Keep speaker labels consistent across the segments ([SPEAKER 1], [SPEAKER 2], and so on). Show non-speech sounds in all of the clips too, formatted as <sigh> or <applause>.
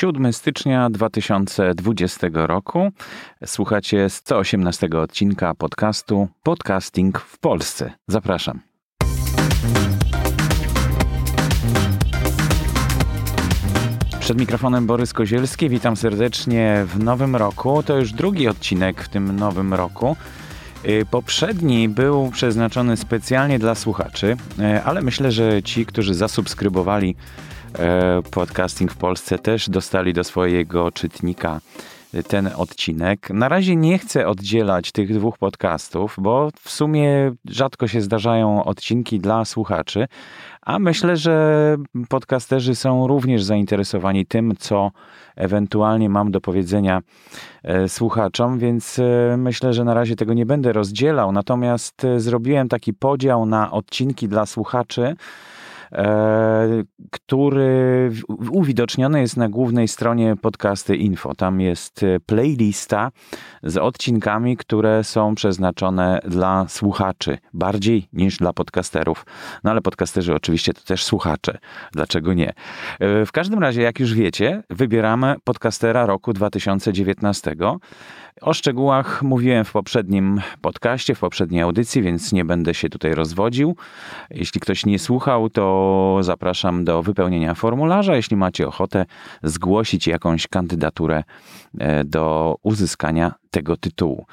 [SPEAKER 1] 7 stycznia 2020 roku. Słuchacie 118 odcinka podcastu Podcasting w Polsce. Zapraszam. Przed mikrofonem Borys Kozielski. Witam serdecznie w nowym roku. To już drugi odcinek w tym nowym roku. Y, poprzedni był przeznaczony specjalnie dla słuchaczy, y, ale myślę, że ci, którzy zasubskrybowali podcasting w Polsce, też dostali do swojego czytnika ten odcinek. Na razie nie chcę oddzielać tych dwóch podcastów, bo w sumie rzadko się zdarzają odcinki dla słuchaczy, a myślę, że podcasterzy są również zainteresowani tym, co ewentualnie mam do powiedzenia e, słuchaczom, więc e, myślę, że na razie tego nie będę rozdzielał. Natomiast e, zrobiłem taki podział na odcinki dla słuchaczy E, który uwidoczniony jest na głównej stronie podcasty info. Tam jest e, playlista z odcinkami, które są przeznaczone dla słuchaczy, bardziej niż dla podcasterów. No ale podcasterzy oczywiście to też słuchacze. Dlaczego nie? E, w każdym razie, jak już wiecie, wybieramy podcastera roku 2019. O szczegółach mówiłem w poprzednim podcaście, w poprzedniej audycji, więc nie będę się tutaj rozwodził. Jeśli ktoś nie słuchał, to zapraszam do wypełnienia formularza. Jeśli macie ochotę zgłosić jakąś kandydaturę e, do uzyskania tego tytułu.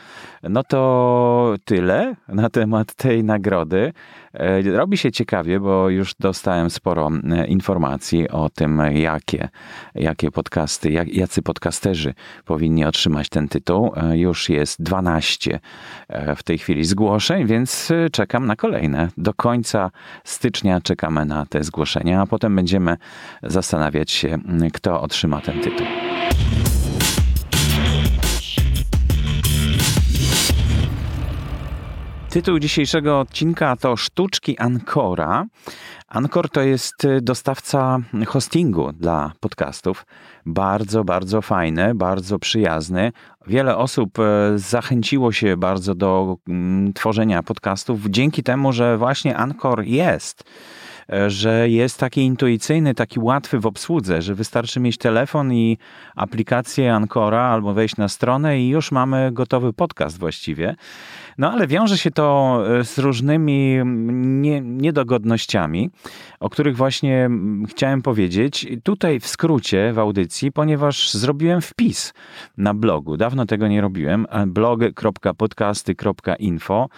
[SPEAKER 1] No to tyle na temat tej nagrody. E, robi się ciekawie, bo już dostałem sporo e, informacji o tym, jakie, jakie podcasty, jak, jacy podcasterzy powinni otrzymać ten tytuł. E, już jest 12 w tej chwili zgłoszeń, więc czekam na kolejne. Do końca stycznia czekamy na te zgłoszenia, a potem będziemy zastanawiać się, kto otrzyma ten tytuł. Tytuł dzisiejszego odcinka to Sztuczki Ancora. Ancor to jest y, dostawca hostingu dla podcastów. Bardzo, bardzo fajny, bardzo przyjazny. Wiele osób y, zachęciło się bardzo do mm, tworzenia podcastów dzięki temu, że właśnie Ancor jest że jest taki intuicyjny, taki łatwy w obsłudze, że wystarczy mieć telefon i aplikację Ancora albo wejść na stronę i już mamy gotowy podcast właściwie. No ale wiąże się to e, z różnymi nie, niedogodnościami, o których właśnie chciałem powiedzieć. Tutaj w skrócie w audycji, ponieważ zrobiłem wpis na blogu. Dawno tego nie robiłem. blog.podcasty.info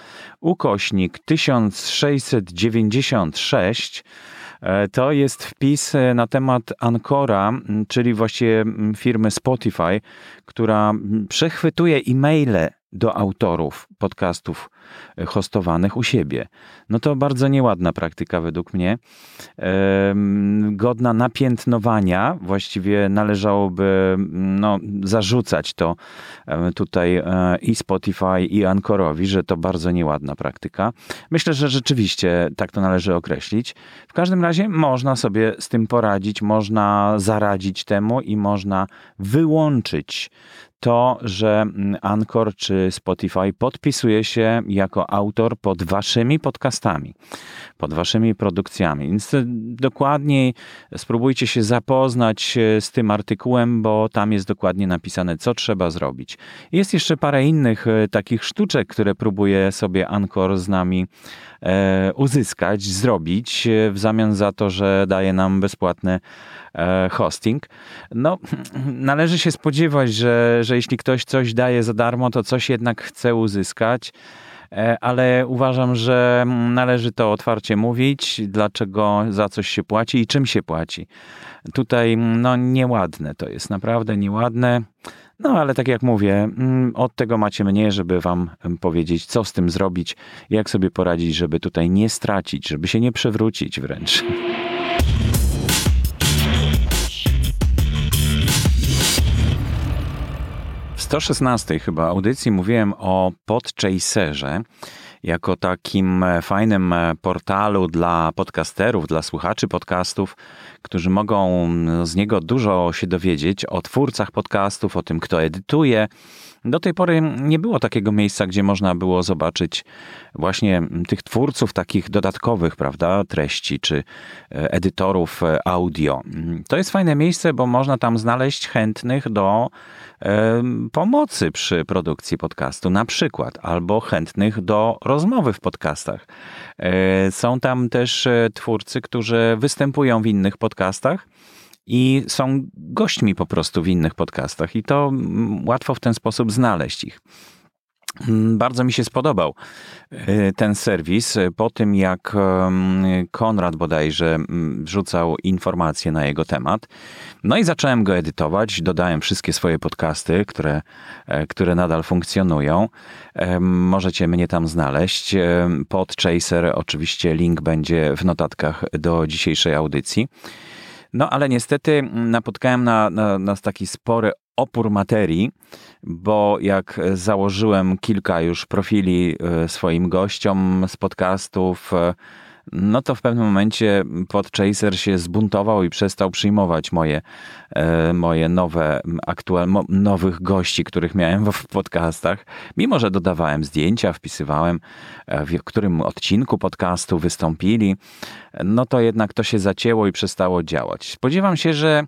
[SPEAKER 1] ukośnik 1696 e, to jest wpis e, na temat Ancora, czyli właściwie firmy Spotify, która przechwytuje e-maile do autorów podcastów e, hostowanych u siebie. No to bardzo nieładna praktyka według mnie. Godna napiętnowania. Właściwie należałoby no, zarzucać to tutaj e, i Spotify, i Ancorowi, że to bardzo nieładna praktyka. Myślę, że rzeczywiście tak to należy określić. W każdym razie można sobie z tym poradzić, można zaradzić temu i można wyłączyć to, że mm, Anchor czy Spotify podpisuje się jako autor pod waszymi podcastami, pod waszymi produkcjami. Więc e, dokładniej spróbujcie się zapoznać e, z tym artykułem, bo tam jest dokładnie napisane, co trzeba zrobić. Jest jeszcze parę innych e, takich sztuczek, które próbuje sobie Anchor z nami uzyskać, zrobić w zamian za to, że daje nam bezpłatne E, hosting. No, <clears throat> należy się spodziewać, że, że jeśli ktoś coś daje za darmo, to coś jednak chce uzyskać e, ale uważam, że należy to otwarcie mówić, dlaczego za coś się płaci i czym się płaci. Tutaj no nieładne to jest, naprawdę nieładne. No ale tak jak mówię, od tego macie mnie, żeby wam powiedzieć, co z tym zrobić, jak sobie poradzić, żeby tutaj nie stracić, żeby się nie przewrócić wręcz. 116 chyba audycji mówiłem o Podchaserze jako takim e, fajnym e, portalu dla podcasterów, dla słuchaczy podcastów, którzy mogą z niego dużo się dowiedzieć o twórcach podcastów, o tym, kto edytuje, Do tej pory nie było takiego miejsca, gdzie można było zobaczyć właśnie tych twórców takich dodatkowych, prawda, treści czy e, edytorów e, audio. To jest fajne miejsce, bo można tam znaleźć chętnych do pomocy przy produkcji podcastu, na przykład, albo chętnych do rozmowy w podcastach. E, są tam też twórcy, którzy występują w innych podcastach i są gośćmi po prostu w innych podcastach, i to łatwo w ten sposób znaleźć ich. Mm, bardzo mi się spodobał y, ten serwis po tym, jak Konrad bodajże mm, wrzucał informacje na jego temat. No i zacząłem go edytować, dodałem wszystkie swoje podcasty, które, e, które nadal funkcjonują. Możecie mnie tam znaleźć. Podchaser, oczywiście link będzie w notatkach do dzisiejszej audycji. No ale niestety napotkałem na, na, na taki spory opór materii, bo jak założyłem kilka już profili e, swoim gościom z podcastów, e, no to w pewnym momencie Podchaser się zbuntował i przestał przyjmować moje, e, moje nowe, aktual, nowych gości, których miałem w podcastach. Mimo, że dodawałem zdjęcia, wpisywałem, w którym odcinku podcastu wystąpili, no to jednak to się zacięło i przestało działać. Spodziewam się, że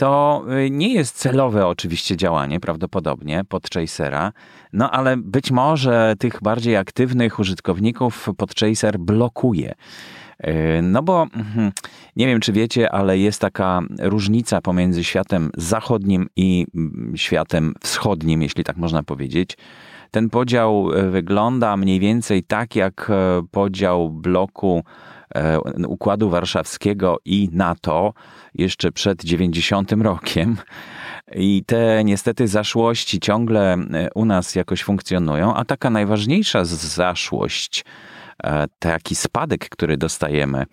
[SPEAKER 1] to y, nie jest celowe oczywiście działanie, prawdopodobnie, Podchasera, no ale być może tych bardziej aktywnych użytkowników Podchaser blokuje. Y, no bo mhm, nie wiem, czy wiecie, ale jest taka różnica pomiędzy światem zachodnim i mm, światem wschodnim, jeśli tak można powiedzieć. Ten podział y, wygląda mniej więcej tak jak podział bloku E, Układu Warszawskiego i NATO jeszcze przed 90 rokiem. I te niestety zaszłości ciągle e, u nas jakoś funkcjonują, a taka najważniejsza zaszłość, e, taki spadek, który dostajemy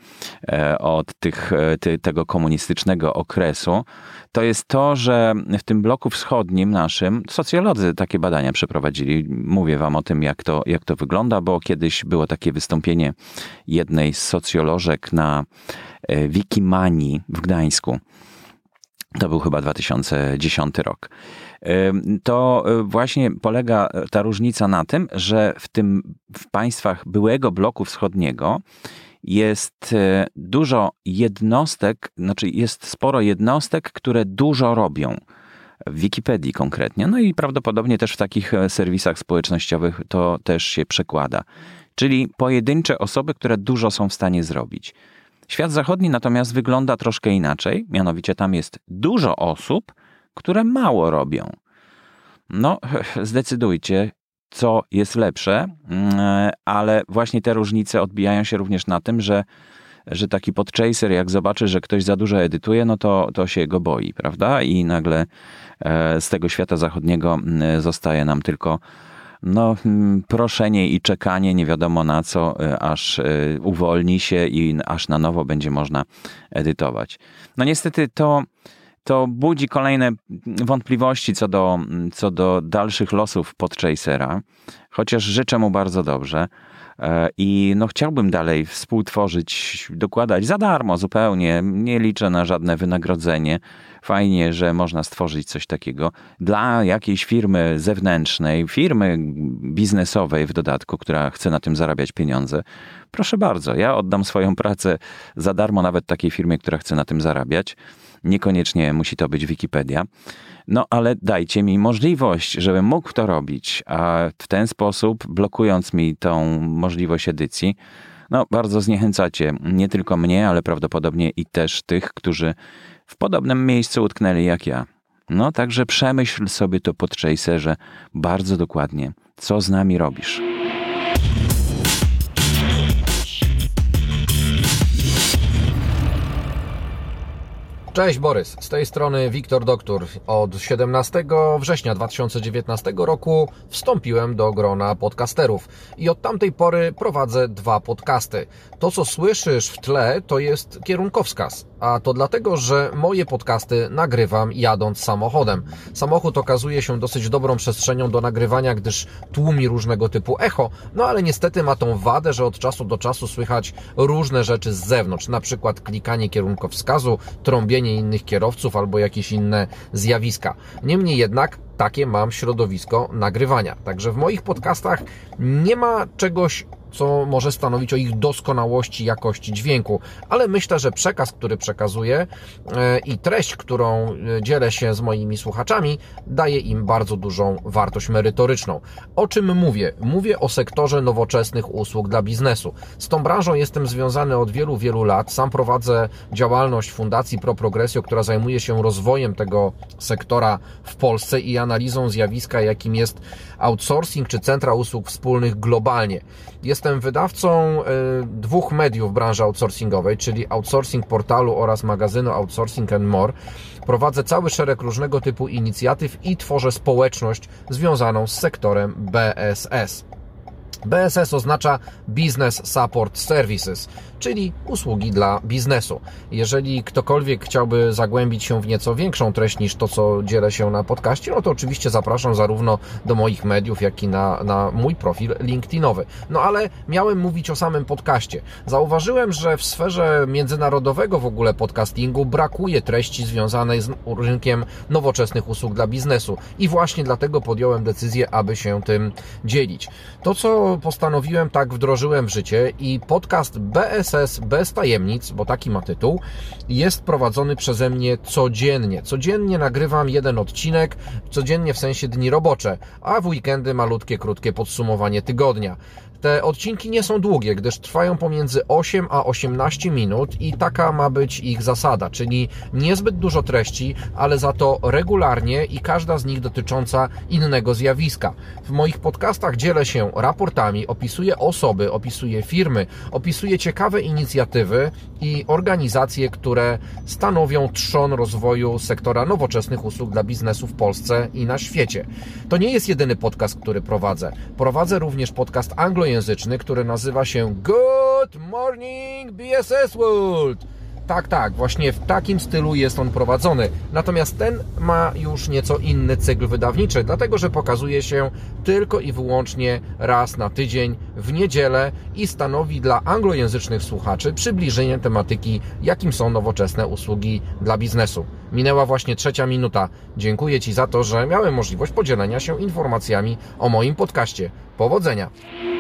[SPEAKER 1] od tych, tego komunistycznego okresu, to jest to, że w tym bloku wschodnim naszym socjolodzy takie badania przeprowadzili. Mówię wam o tym, jak to, jak to wygląda, bo kiedyś było takie wystąpienie jednej z socjolożek na e, Wikimanii w Gdańsku. To był chyba 2010 rok. To e, właśnie polega ta różnica na tym, że w tym w państwach byłego bloku wschodniego jest e, dużo jednostek, znaczy jest sporo jednostek, które dużo robią. W Wikipedii konkretnie, no i prawdopodobnie też w takich serwisach społecznościowych to też się przekłada. Czyli pojedyncze osoby, które dużo są w stanie zrobić. Świat zachodni natomiast wygląda troszkę inaczej, mianowicie tam jest dużo osób, które mało robią. No, <laughs> zdecydujcie, co jest lepsze, mm, ale właśnie te różnice odbijają się również na tym, że, że taki podchaser, jak zobaczy, że ktoś za dużo edytuje, no to, to się go boi, prawda? I nagle e, z tego świata zachodniego mm, zostaje nam tylko no, mm, proszenie i czekanie, nie wiadomo na co, e, aż e, uwolni się i aż na nowo będzie można edytować. No niestety to to budzi kolejne wątpliwości co do, co do dalszych losów Podchasera, chociaż życzę mu bardzo dobrze. E, I no chciałbym dalej współtworzyć, dokładać za darmo zupełnie. Nie liczę na żadne wynagrodzenie. Fajnie, że można stworzyć coś takiego dla jakiejś firmy zewnętrznej, firmy biznesowej w dodatku, która chce na tym zarabiać pieniądze. Proszę bardzo, ja oddam swoją pracę za darmo nawet takiej firmie, która chce na tym zarabiać. Niekoniecznie musi to być Wikipedia. No ale dajcie mi możliwość, żebym mógł to robić, a w ten sposób, blokując mi tą możliwość edycji, no bardzo zniechęcacie nie tylko mnie, ale prawdopodobnie i też tych, którzy w podobnym miejscu utknęli jak ja. No także przemyśl sobie to po Tracerze bardzo dokładnie, co z nami robisz.
[SPEAKER 2] Cześć Borys, z tej strony Wiktor Doktor. Od 17 września 2019 roku wstąpiłem do grona podcasterów i od tamtej pory prowadzę dwa podcasty. To co słyszysz w tle to jest kierunkowskaz, a to dlatego, że moje podcasty nagrywam jadąc samochodem. Samochód okazuje się dosyć dobrą przestrzenią do nagrywania, gdyż tłumi różnego typu echo, no ale niestety ma tą wadę, że od czasu do czasu słychać różne rzeczy z zewnątrz, na przykład klikanie kierunkowskazu, trąbienie innych kierowców albo jakieś inne zjawiska. Niemniej jednak takie mam środowisko nagrywania. Także w moich podcastach nie ma czegoś co może stanowić o ich doskonałości jakości dźwięku, ale myślę, że przekaz, który przekazuję e, i treść, którą e, dzielę się z moimi słuchaczami, daje im bardzo dużą wartość merytoryczną. O czym mówię? Mówię o sektorze nowoczesnych usług dla biznesu. Z tą branżą jestem związany od wielu, wielu lat. Sam prowadzę działalność Fundacji Pro Progressio, która zajmuje się rozwojem tego sektora w Polsce i analizą zjawiska, jakim jest outsourcing czy centra usług wspólnych globalnie. Jestem wydawcą y, dwóch mediów branży outsourcingowej, czyli Outsourcing Portalu oraz magazynu Outsourcing and More. Prowadzę cały szereg różnego typu inicjatyw i tworzę społeczność związaną z sektorem BSS. BSS oznacza Business Support Services, czyli usługi dla biznesu. Jeżeli ktokolwiek chciałby zagłębić się w nieco większą treść niż to, co dzielę się na podcaście, no to oczywiście zapraszam zarówno do moich mediów, jak i na, na mój profil LinkedInowy. No ale miałem mówić o samym podcaście. Zauważyłem, że w sferze międzynarodowego w ogóle podcastingu brakuje treści związanej z rynkiem nowoczesnych usług dla biznesu i właśnie dlatego podjąłem decyzję, aby się tym dzielić. To, co postanowiłem, tak wdrożyłem w życie i podcast BSS bez tajemnic, bo taki ma tytuł, jest prowadzony przeze mnie codziennie. Codziennie nagrywam jeden odcinek, codziennie w sensie dni robocze, a w weekendy malutkie, krótkie podsumowanie tygodnia. Te odcinki nie są długie, gdyż trwają pomiędzy 8 a 18 minut i taka ma być ich zasada, czyli niezbyt dużo treści, ale za to regularnie i każda z nich dotycząca innego zjawiska. W moich podcastach dzielę się raportami, opisuję osoby, opisuję firmy, opisuję ciekawe inicjatywy i organizacje, które stanowią trzon rozwoju sektora nowoczesnych usług dla biznesu w Polsce i na świecie. To nie jest jedyny podcast, który prowadzę. Prowadzę również podcast anglo anglojęzyczny, który nazywa się Good Morning BSS World. Tak, tak, właśnie w takim stylu jest on prowadzony. Natomiast ten ma już nieco inny cykl wydawniczy, dlatego że pokazuje się tylko i wyłącznie raz na tydzień w niedzielę i stanowi dla anglojęzycznych słuchaczy przybliżenie tematyki, jakim są nowoczesne usługi dla biznesu. Minęła właśnie trzecia minuta. Dziękuję Ci za to, że miałem możliwość podzielenia się informacjami o moim podcaście. Powodzenia!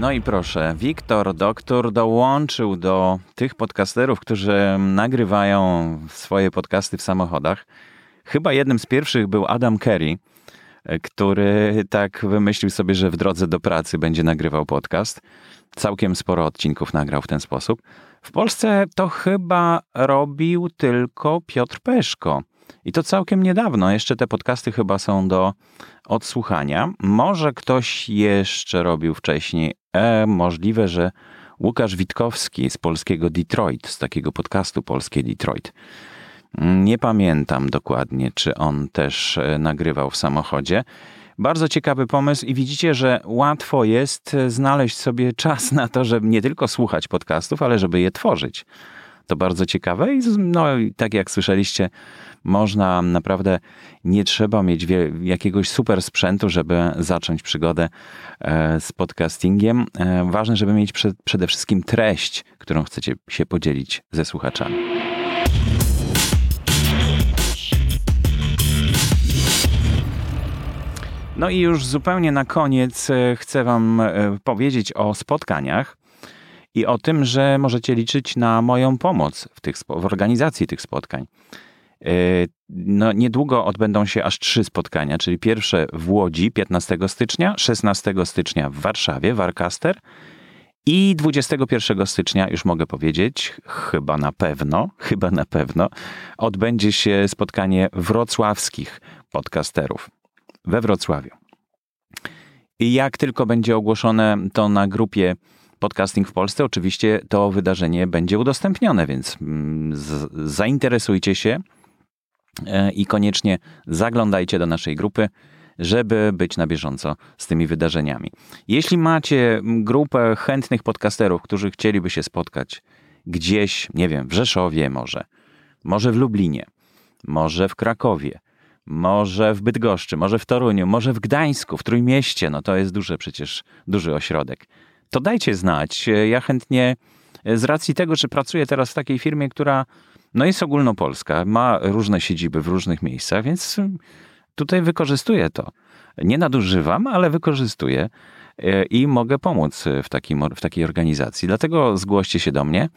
[SPEAKER 1] No i proszę, Wiktor, doktor dołączył do tych podcasterów, którzy nagrywają swoje podcasty w samochodach. Chyba jednym z pierwszych był Adam Kerry, który tak wymyślił sobie, że w drodze do pracy będzie nagrywał podcast. Całkiem sporo odcinków nagrał w ten sposób. W Polsce to chyba robił tylko Piotr Peszko. I to całkiem niedawno. Jeszcze te podcasty chyba są do odsłuchania. Może ktoś jeszcze robił wcześniej. E, możliwe, że Łukasz Witkowski z polskiego Detroit, z takiego podcastu Polskie Detroit. Nie pamiętam dokładnie, czy on też e, nagrywał w samochodzie. Bardzo ciekawy pomysł i widzicie, że łatwo jest znaleźć sobie czas na to, żeby nie tylko słuchać podcastów, ale żeby je tworzyć. To bardzo ciekawe i no, tak jak słyszeliście, można naprawdę, nie trzeba mieć jakiegoś super sprzętu, żeby zacząć przygodę e, z podcastingiem. E, ważne, żeby mieć przede wszystkim treść, którą chcecie się podzielić ze słuchaczami. No i już zupełnie na koniec e, chcę Wam powiedzieć o spotkaniach i o tym, że możecie liczyć na moją pomoc w, tych, w organizacji tych spotkań. E, no, niedługo odbędą się aż trzy spotkania, czyli pierwsze w Łodzi 15 stycznia, 16 stycznia w Warszawie, Warcaster i 21 stycznia, już mogę powiedzieć, chyba na pewno, <laughs> chyba na pewno, odbędzie się spotkanie wrocławskich podcasterów we Wrocławiu. I jak tylko będzie ogłoszone to na grupie Podcasting w Polsce, oczywiście to wydarzenie będzie udostępnione, więc mm, zainteresujcie się e, i koniecznie zaglądajcie do naszej grupy, żeby być na bieżąco z tymi wydarzeniami. Jeśli macie grupę chętnych podcasterów, którzy chcieliby się spotkać gdzieś, nie wiem, w Rzeszowie może, może w Lublinie, może w Krakowie, może w Bydgoszczy, może w Toruniu, może w Gdańsku, w Trójmieście, no to jest duży przecież, duży ośrodek to dajcie znać. Ja chętnie z racji tego, że pracuję teraz w takiej firmie, która no jest ogólnopolska, ma różne siedziby w różnych miejscach, więc tutaj wykorzystuję to. Nie nadużywam, ale wykorzystuję e, i mogę pomóc w, takim, w takiej organizacji. Dlatego zgłoście się do mnie.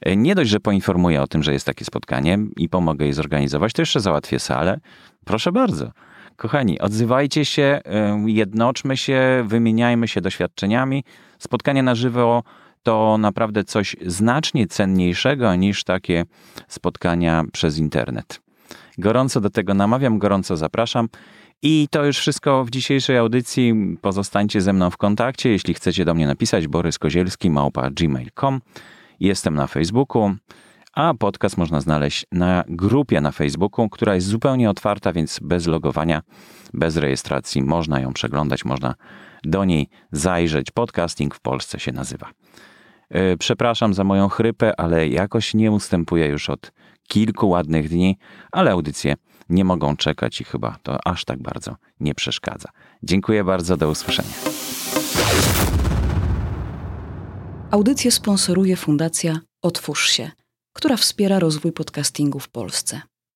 [SPEAKER 1] E, nie dość, że poinformuję o tym, że jest takie spotkanie i pomogę je zorganizować, to jeszcze załatwię salę. Proszę bardzo. Kochani, odzywajcie się, e, jednoczmy się, wymieniajmy się doświadczeniami. Spotkanie na żywo to naprawdę coś znacznie cenniejszego niż takie spotkania przez internet. Gorąco do tego namawiam, gorąco zapraszam. I to już wszystko w dzisiejszej audycji. Pozostańcie ze mną w kontakcie. Jeśli chcecie do mnie napisać, Borys Kozielski, małpa gmail.com. Jestem na Facebooku, a podcast można znaleźć na grupie na Facebooku, która jest zupełnie otwarta, więc bez logowania, bez rejestracji można ją przeglądać, można do niej zajrzeć. Podcasting w Polsce się nazywa. E, przepraszam za moją chrypę, ale jakoś nie ustępuję już od kilku ładnych dni, ale audycje nie mogą czekać i chyba to aż tak bardzo nie przeszkadza. Dziękuję bardzo, do usłyszenia.
[SPEAKER 3] Audycję sponsoruje Fundacja Otwórz się, która wspiera rozwój podcastingu w Polsce.